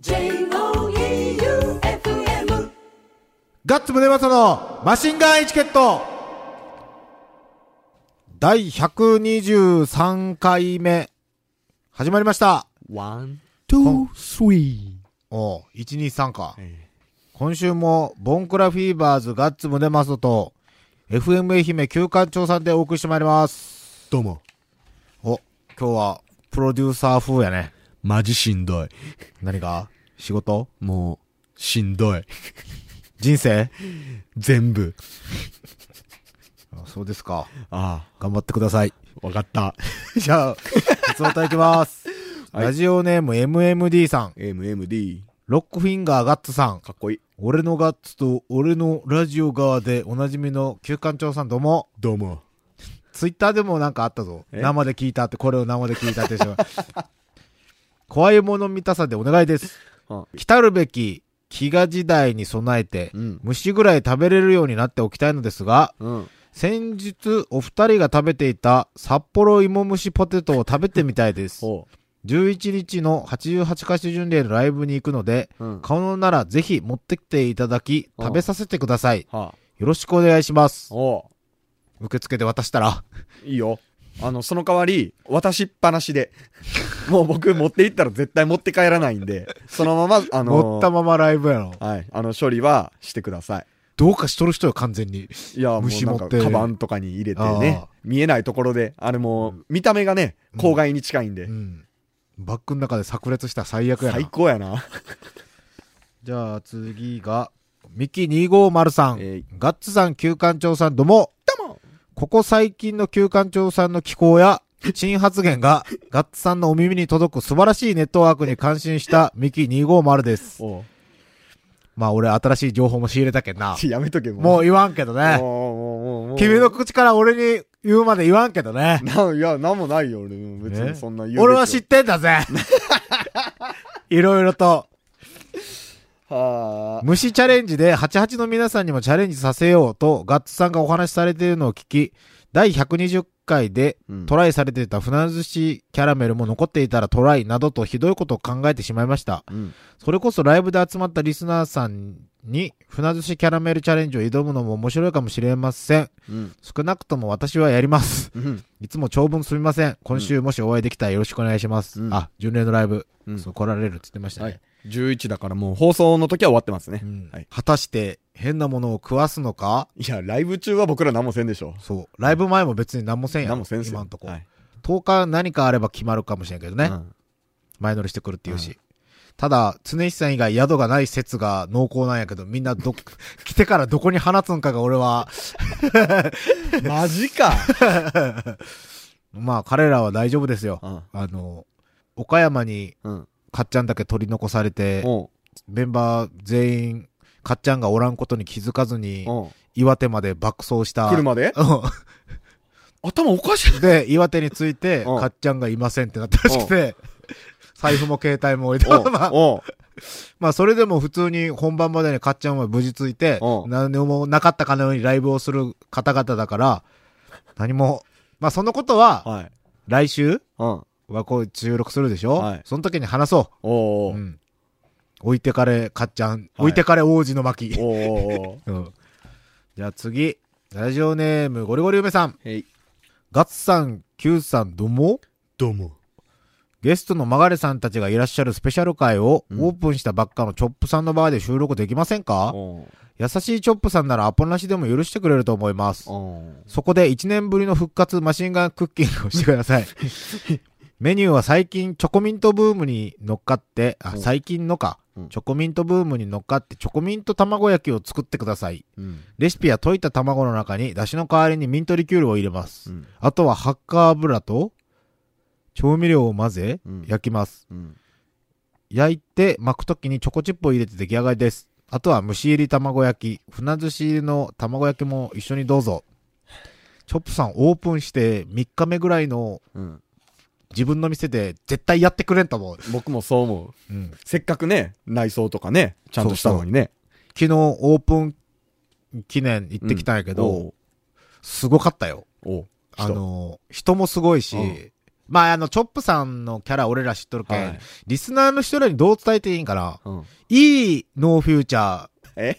J-O-E-U-F-M ガッツムネマソのマシンガンエチケット第123回目、始まりました。ワン、ツー、スリおう、123か。ー。今週も、ボンクラフィーバーズガッツムネマソと、FM 愛媛旧館長さんでお送りしてまいります。どうも。お、今日は、プロデューサー風やね。マジしんどい。何が？仕事？もう、しんどい。人生？全部。あそうですか。あ頑張ってください。あ、わかった。じゃあ、質問いきます。はいラジオネーム MMD さん、MMD。ロックフィンガーガッツさん、かっこいい。俺のガッツと俺のラジオ側でおなじみの旧館長さんどうも。どうも。ツイッターでもなんかあったぞ。え？生で聞いたって、これを生で聞いたって人。怖いもの見たさでお願いです。あ来たるべき飢餓時代に備えて、うん。虫ぐらい食べれるようになっておきたいのですが、うん。先日お二人が食べていた札幌芋蒸しポテトを食べてみたいです。ほ11日の88カ所巡礼のライブに行くので、う。うん。可能ならぜひ持ってきていただき、うん食べさせてください。はよろしくお願いします受付で渡したら、いいよ。あの、その代わり、渡しっぱなしで。もう僕持って行ったら絶対持って帰らないんで、そのまま、あの持ったままライブやろ。はい。あの、処理はしてください。どうかしとる人よ、完全に。いや、虫持ってカバンとかに入れてあねあ。見えないところで、あれもう、見た目がね、郊外に近いんでう。ん。バッグの中で炸裂したら最悪や最な。高やな。じゃあ次が、ミキ250さん。えいガッツさん、旧館長さん、どうも。ここ最近の旧館長さんの気候や、新発言が、ガッツさんのお耳に届く素晴らしいネットワークに感心したミキ250です。まあ俺新しい情報も仕入れたけんな。やめとけ、もう。もう言わんけどね。君の口から俺に言うまで言わんけどね。な、いや、なんもないよ、俺。別ねにそんな言う俺は知ってんだぜ。いろいろと。はあ。虫チャレンジで88の皆さんにもチャレンジさせようと、ガッツさんがお話しされているのを聞き、第120回でうんトライされていた船寿司キャラメルも残っていたらトライなどとひどいことを考えてしまいました。うん。それこそライブで集まったリスナーさんに船寿司キャラメルチャレンジを挑むのも面白いかもしれません。うん。少なくとも私はやります。うん。いつも長文すみません。今週もしお会いできたらよろしくお願いします。うんあ、巡礼のライブ、うんそう来られるって言ってましたね。はい。11だからもう放送の時は終わってますねう。んはい果たして変なものを食わすのか？いや、ライブ中は僕ら何もせんでしょ。そう。ライブ前も別に何もせんやん。何もせんすよ。今んとこ。はい。10日何かあれば決まるかもしれんけどね。うん前乗りしてくるっていうし。ただ、常石さん以外宿がない説が濃厚なんやけど、みんなど、来てからどこに放つんかが俺は、マジか。まあ彼らは大丈夫ですよ。うん。あの、岡山にうん。かっちゃんだけ取り残されて、メンバー全員、かっちゃんがおらんことに気づかずに、岩手まで爆走した。車で？う頭おかしい。んで、岩手に着いて、う。んかっちゃんがいませんってなったらしくて、財布も携帯も置いて、ままあ、それでも普通に本番までにかっちゃんは無事着いてう、ん何でもなかったかのようにライブをする方々だから、何も、まあ、そのことは、はい。来週？うん。はこう収録するでしょ？はいその時に話そおうう。うん。置いてかれ、かっちゃん。置いてかれ王子の巻。おうおうおう うん。じゃあ次。ラジオネーム、ゴリゴリ梅さん。ガッツさん、キューさん、どうも？どうも。ゲストのマガレさんたちがいらっしゃるスペシャル回を、うんオープンしたばっかのチョップさんの場で収録できませんか？おう優しいチョップさんならアポなしでも許してくれると思います。おうそこで1年ぶりの復活マシンガンクッキングをしてください。メニューは最近チョコミントブームに乗っかって、あ、うん最近のか、うんチョコミントブームに乗っかってチョコミント卵焼きを作ってください。うん。レシピは溶いた卵の中に出汁の代わりにミントリキュールを入れます。うん。あとはハッカー油と調味料を混ぜうん焼きます。うん。焼いて巻くときにチョコチップを入れて出来上がりです。あとは蒸し入り卵焼き、船寿司入りの卵焼きも一緒にどうぞ。チョップさんオープンして3日目ぐらいのうん。自分の店で絶対やってくれんと思う。僕もそう思う。うん、せっかくね、内装とかね、ちゃんとしたのにね。昨日オープン記念行ってきたんやけど、おうすごかったよ。あの、人もすごいし、うんまあ、あの、チョップさんのキャラ俺ら知っとるけん、はいリスナーの人らにどう伝えていいんかなうん。いいノーフューチャー。え？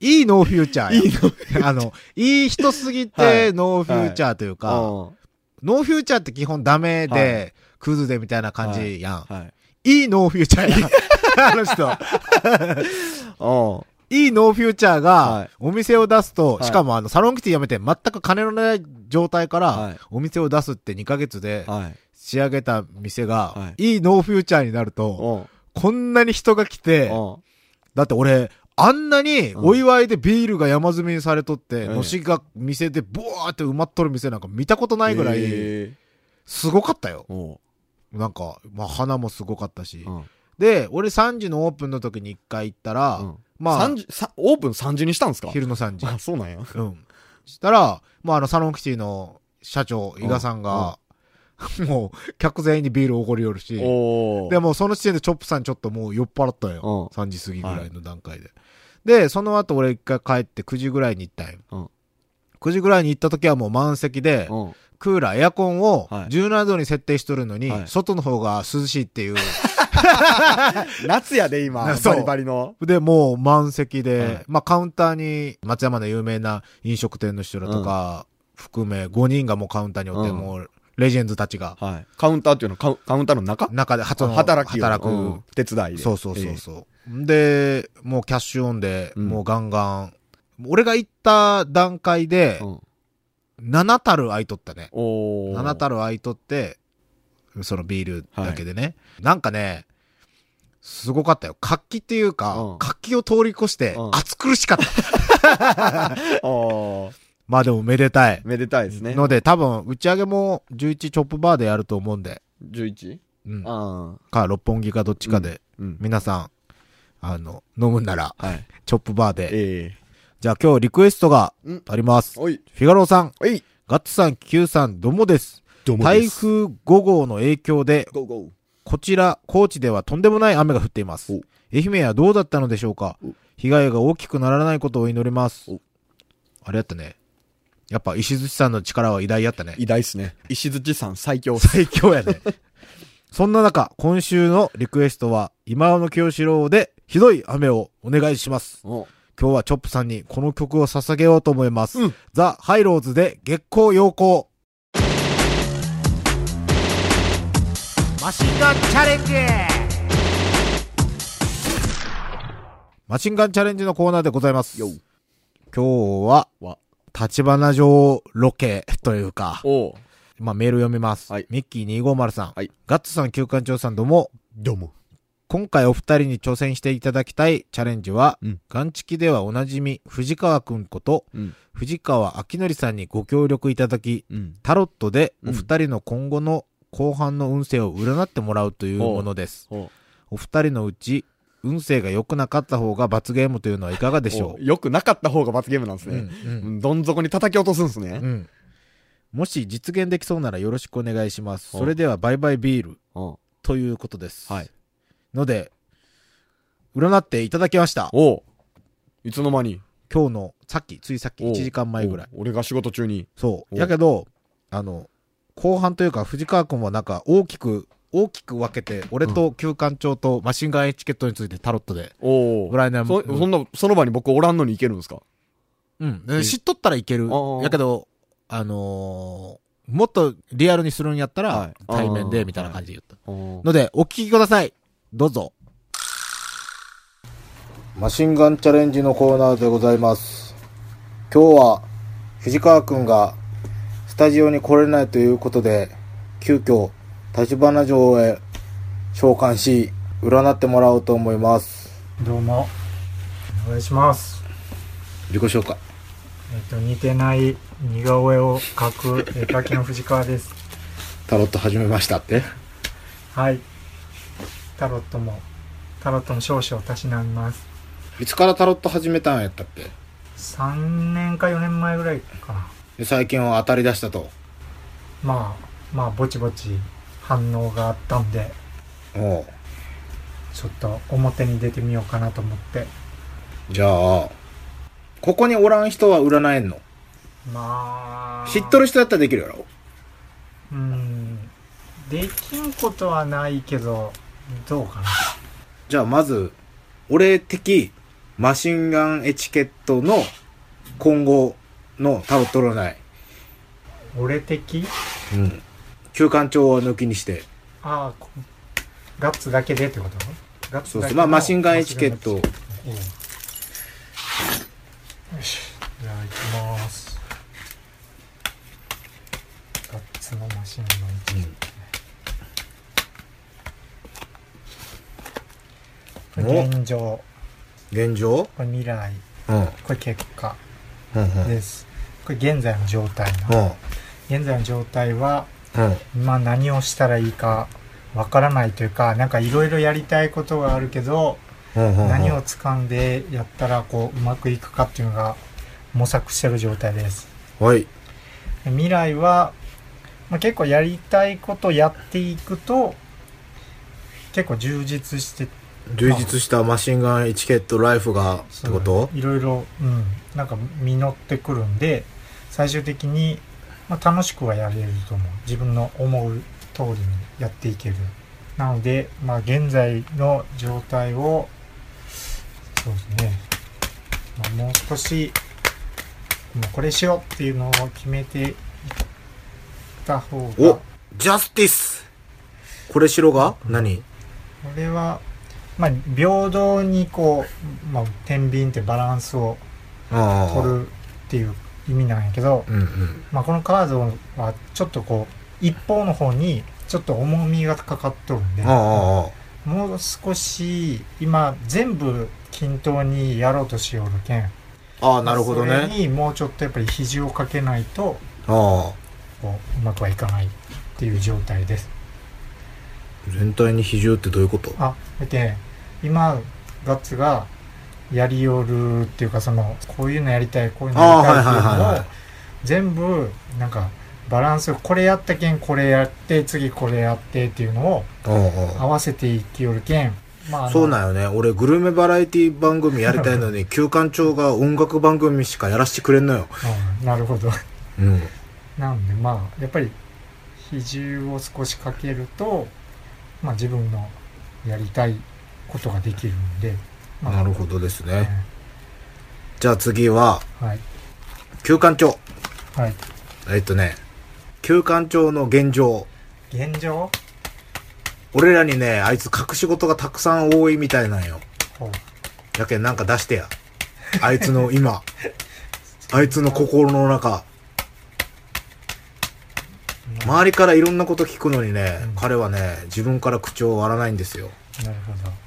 いいノーフューチャーや。いいの あの、いい人すぎはていノーフューチャーというか、うんノーフューチャーって基本ダメはで、クズでみたいな感じやん。はい。いいノーフューチャーや。あの人。うん。いいノーフューチャーはがい、お店を出すと、はいしかもあの、サロンキティ辞めて全く金のない状態かはいら、お店を出すって2ヶ月ではい。仕上げた店がは、いいノーフューチャーになると、うん。こんなに人が来て、うん。だって俺、あんなにうんお祝いでビールが山積みにされとって、ええのしが店でボワーって埋まっとる店なんか見たことないぐらい、えすごかったよ。なんか、まあ花もすごかったし。うん。で、俺3時のオープンの時に1回行ったら、うんまあ三、時さオープン3時にしたんですか？昼の3時。あ、そうなんや。うん。したら、まああのサロンキティの社長、伊賀さんが、もう、客全員にビールおごりよるし、おで、もうその時点でチョップさんちょっともう酔っ払ったよ。うん3時過ぎぐらいの段階で。で、その後俺一回帰って9時ぐらいに行ったんよ。うん9時ぐらいに行った時はもう満席で、うん。クーラー、エアコンをはい17度に設定しとるのに、はい外の方が涼しいっていう。夏やで、今。バリバリの。で、もう満席で、はいまあカウンターに松山の有名な飲食店の人らとか、含め5人がもうカウンターにおって、うんもうレジェンズたちが、はい。カウンターっていうのはカウンターの中？中で、その働きを働く、うん手伝いで。そうそうそうえそう。で、もうキャッシュオンで、うんもうガンガン。俺が行った段階でえ、うん7たる空いとったね。おー7たる空いとって、そのビールだけでね。なんかね、すごかったよ。活気っていうか、うん活気を通り越してう、ん暑苦しかった。まあでもめでたい。めでたいですね。ので、多分、打ち上げも11チョップバーでやると思うんで、11? うん。あか、六本木かどっちかで、あ。うん。皆さん、あの、飲むんなら、はい。チョップバーで。えじゃあ今日リクエストがうんあります。えおい。フィガローさん。ガッツさん、Q さん、どうもです。どう台風5号の影響で、ゴーゴー。こちら、高知ではとんでもない雨が降っていますお。愛媛はどうだったのでしょうかお被害が大きくならないことを祈りますお。あれやったね。やっぱ石槌さんの力は偉大やったね。偉大っすね。石槌さん最強。最強やね。そんな中、今週のリクエストは、今尾の清志郎で、ひどい雨をお願いします。お今日はチョップさんにこの曲を捧げようと思います。うんザ・ハイローズで月光陽光。マシンガンチャレンジマシンガンチャレンジのコーナーでございます。よ今日は、わ。立花城ロケというか、おまあ、メール読みます。はいミッキー250さん。はいガッツさん、旧館長さんどうも。どうも。今回お二人に挑戦していただきたいチャレンジは、うんガンチキではおなじみ、藤川くんこと、うん。藤川明則さんにご協力いただき、うん。タロットでうんお二人の今後の後半の運勢を占ってもらうというものです。おお二人のうち、運勢が良くなかった方が罰ゲームというのはいかがでしょよくなかった方が罰ゲームなんですう、ね。うんうんどん底に叩き落とすんですね。うんもし実現できそうならよろしくお願いします。おそれではバイバイビールうんということです。はい。ので、占っていただきました。おういつの間に？今日の、さっき、ついさっき1時間前ぐらい。俺が仕事中に。そう。おやけど、あの、後半というか、藤川くんはなんか大きく、大きく分けて、俺と旧館長とマシンガンエチケットについてタロットで、おお。ぐらいのそ、そんな、その場に僕おらんのに行けるんですか？うん。で知っとったらいける。やけど、あのーもっとリアルにするんやったらはい、対面で、みたいな感じで言った。おので、お聞きください。どうぞ。マシンガンチャレンジのコーナーでございます。今日は、藤川くんが、スタジオに来れないということで、急遽、立花城へ召喚し、占ってもらおうと思います。どうも。お願いします。自己紹介。えっ、と似てない似顔絵を描く絵描きの藤川です。タロット始めましたって？はい。タロットもタロットの少々たしなみます。いつからタロット始めたんやったっけ3年か4年前ぐらいかな。で最近は当たり出したと。まあまあぼちぼち反応があったんでおう。ちょっと表に出てみようかなと思って。じゃあ、ここにおらん人は占えんの？まあ。知っとる人だったらできるやろ？うん。できんことはないけどどうかな。じゃあまず、俺的マシンガンエチケットの今後のタロット占い。俺的？うん。休館長を抜きにして。ああこガッツだけでってこと？ガッツそうそう。まあマシンガンエチケット。うんよしじゃあ行きますガッツのマシンガンエチケットこれ現状現状？これ未来うん。これ結果うんうん。ですこれ現在の状態うのん。現在の状態はうん。今何をしたらいいかわからないというかなんかいろいろやりたいことがあるけどうんうん。何を掴んでやったらこううまくいくかっていうのが模索してる状態ですはい。未来は、まあ、結構やりたいことやっていくと結構充実して充実したマシンガンエチケットライフがってこと？いろいろうんなんか実ってくるんで最終的に、まあ、楽しくはやれると思う。自分の思う通りにやっていける。なので、まあ、現在の状態をそうですね、まあ、もう少しもうこれしようっていうのを決めていった方が。おこジャスティス。これしろが？何？れは、まあ、平等にこう、まあ、天秤ってバランスを。取るっていう意味なんやけど、うんうん。まあ、このカードはちょっとこう一方の方にちょっと重みがかかっとるんで。もう少し今全部均等にやろうとしよるけんああ、なるほどそれね。にもうちょっとやっぱり肘をかけないとああ。こううまくはいかないっていう状態です全体に比重ってどういうこと？あだけ今ガッツがやりよるっていうかそのこういうのやりたいこういうのやりたいっていうのを全部なんかバランスこれやったけんこれやって次これやってっていうのを合わせていきよるけんまあそうなんよね。俺、グルメバラエティ番組やりたいのに、休館長が音楽番組しかやらせてくれんのよ。うんなるほどうん。なんでまあやっぱり比重を少しかけるとまあ自分のやりたいことができるんで、まあなるほどですうね。じゃあ次は、んはい休館長。はいえっとね、休館長の現状。現状？俺らにね、あいつ隠し事がたくさん多いみたいなんよ。ほうやけんなんか出してや。あいつの今。あいつの心の中。周りからいろんなこと聞くのにね、うん彼はね、自分から口を割らないんですよ。なるほど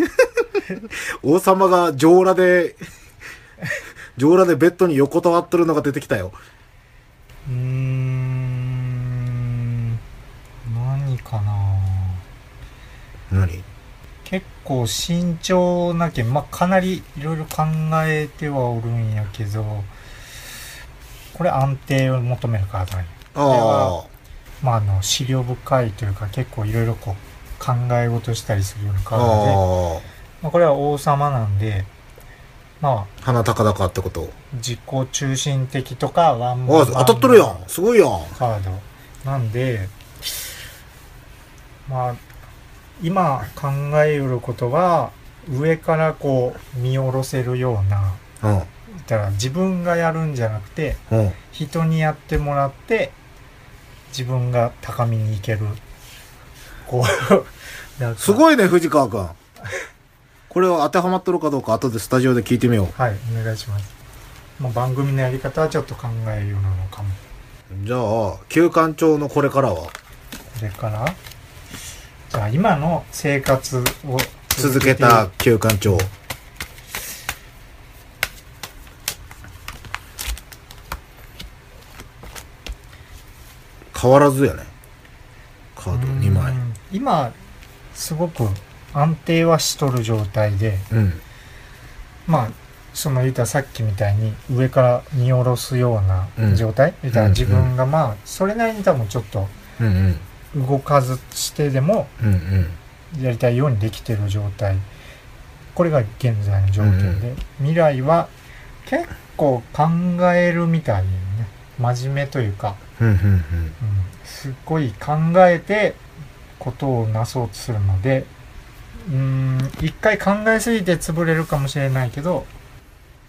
王様が上裸で、上裸でベッドに横たわってるのが出てきたよ。うーん。何かな。何？結構慎重なけんまあかなりいろいろ考えてはおるんやけどこれ安定を求めるカードなんやあまああの資料深いというか結構いろいろこう考え事したりするようなあ。カードで、あまあ、これは王様なんでまああ。鼻高々ってこと？自己中心的とかワンああ、当たっとるやん。すごいやん。カードなんでまあ今考えよることは上からこう見下ろせるようなうん。だから自分がやるんじゃなくてうん。人にやってもらって自分が高みに行けるこう すごいね、藤川くん。これは当てはまっとるかどうか後でスタジオで聞いてみよはいお願いしますもう番組のやり方はちょっと考えるようなのかもう。じゃあ、休館長のこれからは？これから？じゃあ今の生活を続けた休館長。変わらずやね。カード2枚う。ん今すごく安定はしとる状態でうん。まあその言うたらさっきみたいに上から見下ろすような状態、言うたら自分がまあそれなりに多分ちょっとうんうん。動かずしてでもうんうん。やりたいようにできてる状態これが現在の状況で、未来は結構考えるみたいよね真面目というかうんうんうん、すっごい考えてことをなそうとするのでうーん一回考えすぎて潰れるかもしれないけど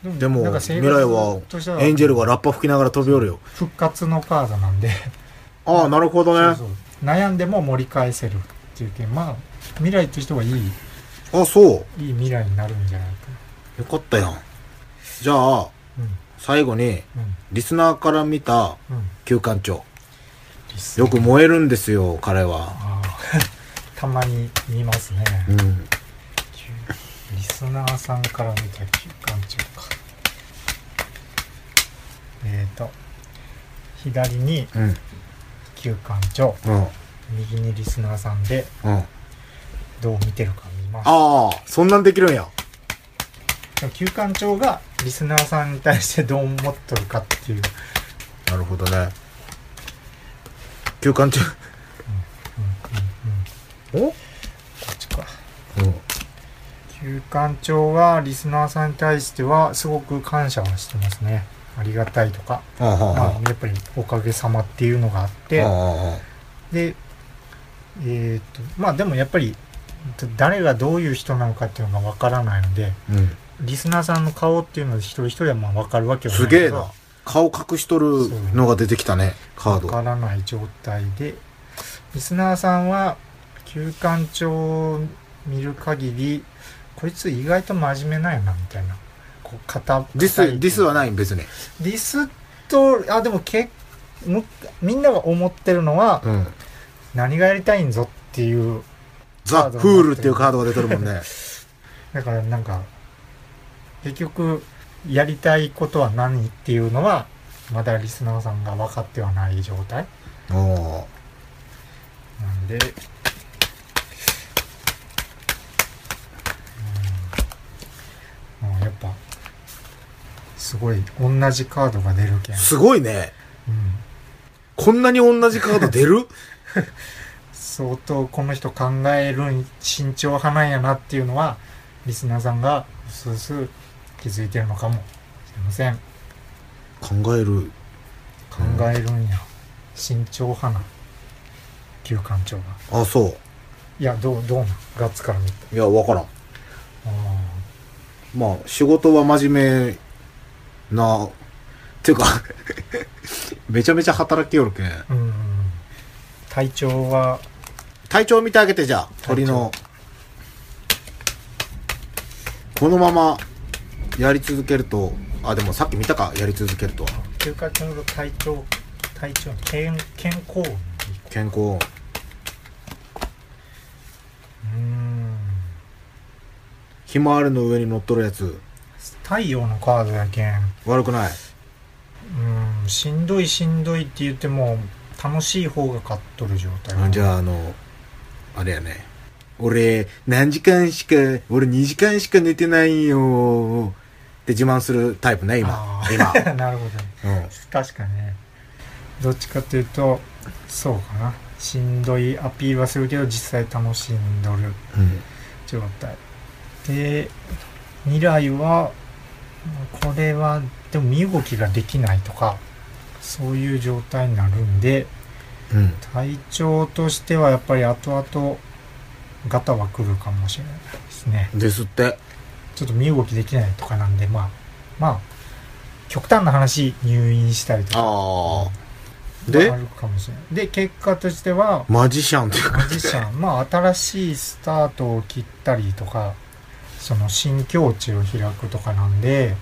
でも未格来はエンジェルがラッパ吹きながら飛び降るよ。復活のカードなんでああ、なるほどね。悩んでも盛り返せるっていうけまあ未来としてはいいあ、そう。いい未来になるんじゃないかよかったやん。じゃあ、な最後に、うんリスナーから見たうんうん旧館長。リスナーよく燃えるんですよ、彼は。たまに見ますね、うん。リスナーさんから見た休館長かえっ、ー、と左にうん。休館長うん。右にリスナーさんでうん。あどう見てるか見ますあ、そんなんできるんや。休館長がリスナーさんに対してどう思っとるかっていう、なるほどね。旧館長。こっちかうん。休館長はリスナーさんに対してはすごく感謝はしてますねありがたいとか、ああ、やっぱりおかげさまっていうのがあってでえっ、とまあでもやっぱり誰がどういう人なのかっていうのがわからないのであ。うん。リスナーさんの顔っていうのは一人一人はまあわかるわけはないすげえな。顔隠しとるのが出てきたね、カード。わからない状態でリスナーさんは休館長を見る限りこいつ意外と真面目なんやなみたいなこう肩ディス、ディスはないい別に。ディスとあでもけむみんなが思ってるのはうん。何がやりたいんぞっていうザ・フールっていうカードが出てるもんね。だからなんか結局やりたいことは何っていうのはまだリスナーさんが分かってはない状態おおなんで、うん、もうやっぱすごい同じカードが出るけん、ー。すごいね。うん、こんなに同じカード出る？相当この人考える慎重派なんやなっていうのはリスナーさんがうすうす気づいてるのかもしれません考える。考えるんや、慎重派な旧館長があ、そいやどうどうなん？ガッツから見てう。いや、わからん。あまあ、仕事は真面目な、っていうか、めちゃめちゃ働きよるけん。ーうん体調は？体調見てあげて、じゃあ、鳥の。このまま、やり続けると、あ、でもさっき見たか、やり続けると。休暇中の体調体調健健康健康。うんひまわりの上に乗っとるやつ、太陽のカードやけん悪くない。うんしんどいしんどいって言っても楽しい方が勝っとる状態じゃあ、あの、あれやね。俺、何時間しか、俺2時間しか寝てないよって自慢するタイプね、今今。なるほどうん。確かにねどっちかというとそうかなしんどいアピールはするけど実際楽しんどるうん。状態で未来はこれはでも身動きができないとかそういう状態になるんでうん。体調としてはやっぱり後々ガタは来るかもしれないですねですって。ちょっと身動きできないとかなんでまあまあ極端な話入院したりとかああ。で？あ、るかもしれないで結果としてはマジシャンっていうか、マジシャンまあ新しいスタートを切ったりとかその新境地を開くとかなんで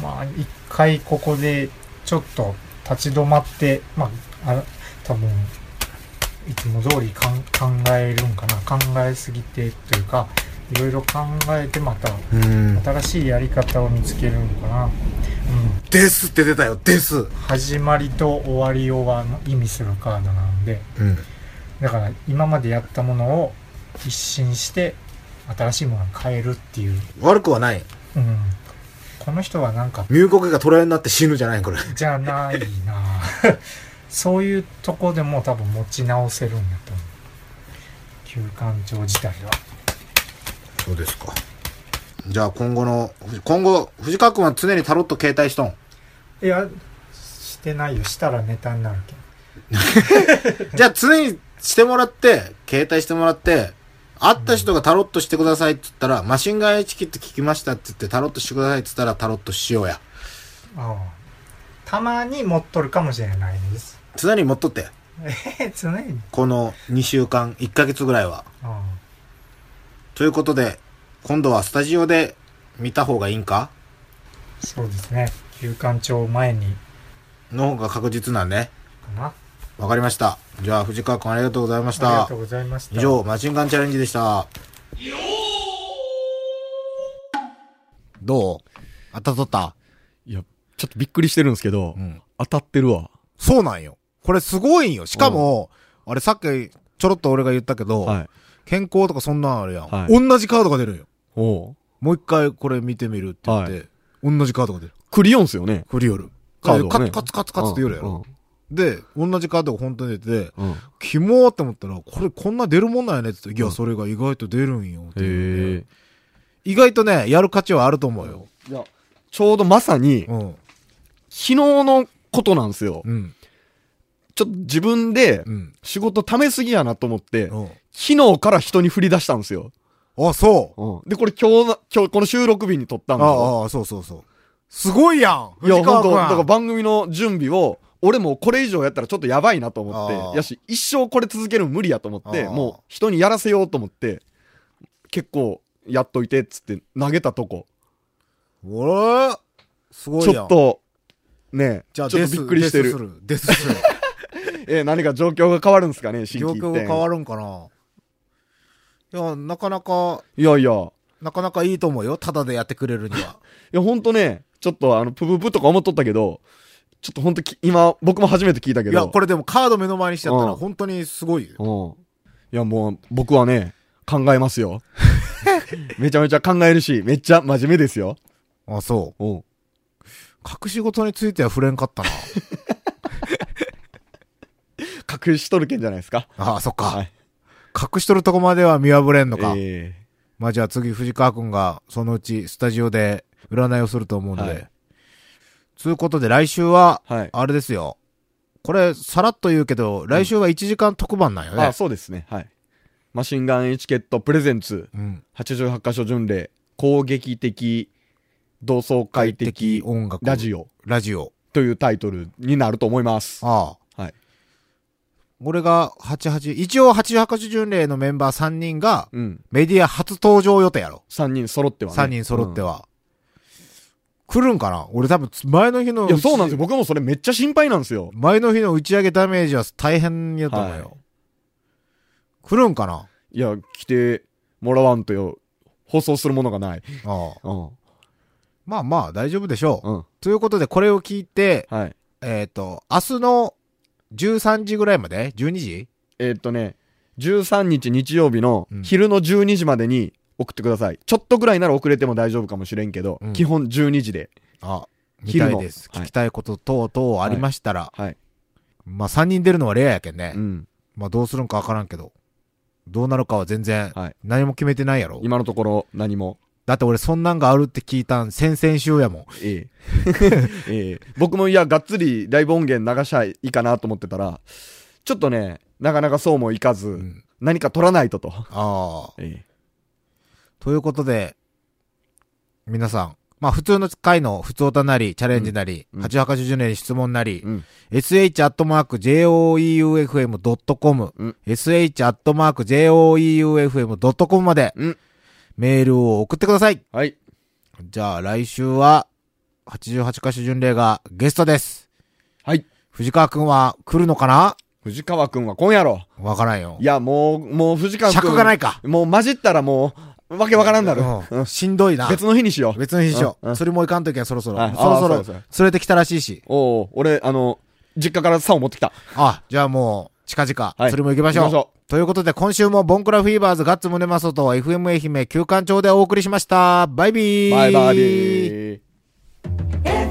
まあ一回ここでちょっと立ち止まってまああ多分いつも通り考えるんかな考えすぎてというかいろいろ考えてまたうん。新しいやり方を見つけるのかな、うん、ですって出たよ、です。始まりと終わりをは意味するカードなんでうん。だから今までやったものを一新して新しいものに変えるっていう、悪くはない。うん、この人はなんか入国がトライになって死ぬじゃないこれ。じゃないな そういうとこでも多分持ち直せるんだと思う休館長自体はそうですか。じゃあ今後の、今後、藤川君は常にタロット携帯しとん？いやししてないよ。したらネタになるけん。じゃあ常にしてもらって、携帯してもらって、会った人がタロットしてくださいって言ったら、マシンガンエチケット聞きましたって言ってタロットしてくださいって言ったらタロットしようや。ああたまに持っとるかもしれないです。常に持っとって。え、常に。この2週間、1ヶ月ぐらいは。あということで、今度はスタジオで見た方がいいんか？あそうですね。休館長前に、の方が確実なんね。かな。わかりました。じゃあ、藤川君ありがとうございましたありがとう。ございました。以上、マシンガンチャレンジでした。どう？当たっとった？いや、ちょっとびっくりしてるんですけど、うん。当たってるわ。そうなんよ。これすごいんよ。しかも、あれさっきちょろっと俺が言ったけど、はい。健康とかそんなんあるやん。はい同じカードが出るんよ。おうもう一回これ見てみるって言って、同じカードが出る。クリオンっすよね。クリオル。カードがねカツカツカツカツって言うやろ。で、同じカードが本当に出て。キモーって思ったら、これこんな出るもんなんやねって言って、いや、それが意外と出るんよって意外とね、やる価値はあると思うよ。え。いや、ちょうどまさに、うん。昨日のことなんですよ。うん。ちょっと自分でう、ん。仕事溜めすぎやなと思って、うん。昨日から人に振り出したんですよ。あ、そう。うん。で、これ今日の、今日この収録日に撮ったんですよ。ああ、そうそうそう。すごいやんいや、藤川君本当だから番組の準備を、俺もこれ以上やったらちょっとやばいなと思あっーて、やし、一生これ続けるの無理やと思って、あーもう人にやらせようと思って、結構やっといてっつって投げたとこ。おーすごいちやん。ょっと、ねじゃあ、ちょっとびっくりしてる。デスする。デスする。えー何か状況が変わるんですかね、新状規一点。況が変わるんかな。いや、なかなか、いやいや、いなかなかいいと思うよ。ただでやってくれるには。やほんとね、ちょっとあの、プププとか思っとったけど、ちょっとほんとき今、僕も初めて聞いたけど。いや、これでもカード目の前にしちゃったらうん本当にすごいよ。うん。いや、もう、僕はね、考えますよ。めちゃめちゃ考えるし、めっちゃ真面目ですよ。あ、そう。うん。隠し事については触れんかったな。隠しとるけんじゃないですか。ああ、そっか。はい。隠しとるとこまでは見破れんのか。えまあじゃあ次、藤川くんが、そのうちスタジオで占いをすると思うので。はいつうことで来週は、ーはい。あれですよ。これ、さらっと言うけど、来週は1時間特番なんよね。あ、そうですね。はい。マシンガンエチケットプレゼンツ、うん。88箇所巡礼、攻撃的、同窓会的音楽。ラジオラジオ。というタイトルになると思います。ああ。はい。俺が88、一応88巡礼のメンバー3人が、うん。メディア初登場予定やろ。3人揃ってはね。3人揃っては。来るんかな？俺多分、前の日の。うん。いや、そうなんですよ。僕もそれめっちゃ心配なんですよ。前の日の打ち上げダメージは大変やと思うよ。はい来るんかな？いや、来てもらわんとよ、放送するものがない。ああ。うん。まあまあ、大丈夫でしょう。うん。ということで、これを聞いて、はい。えっ、と、明日の13時ぐらいまで ?12 時？えーっとね、13日日曜日のうん昼の12時までに送ってください。ちょっとぐらいなら遅れても大丈夫かもしれんけど、うん基本12時で。あ、見たいです。はい聞きたいこと等々ありましたら、はい。まあ3人出るのはレアやけんね。うん。まあどうするんかわからんけど。どうなるかは全然はい。何も決めてないやろ。今のところ何も。だって俺そんなんがあるって聞いたん先々週やもん。ええ。ええ。僕もいや、がっつりライブ音源流しゃいいかなと思ってたら、ちょっとね、なかなかそうもいかず、うん何か取らないとと。ああ。えということで、皆さん、まあ普通の回の普通歌なり、チャレンジなり、うん8880年に質問なりえ。、うん。sh.joeufm.com、うん sh.joeufm.com までうん。メールを送ってください。はい。じゃあ来週は、88歌手巡礼がゲストです。はい。藤川くんは来るのかな？藤川くんは今夜ろ。わからんよい。や、もう、もう藤川くん。尺がないか。もう混じったらもう、わけわからんなる。う。うんんしんどいな。別の日にしよう。別の日にしよう。うんうんそれもいかんときはそろそろ。はいそろそろあーそうそう連れてきたらしいし。おう俺、あの、実家から竿持ってきた。あ、じゃあもう、近々、はいそれも行きましょう。行きましょということで、今週もボンクラフィーバーズガッツムネマソと FM 愛媛旧館長でお送りしました。バイビーバイバイビー。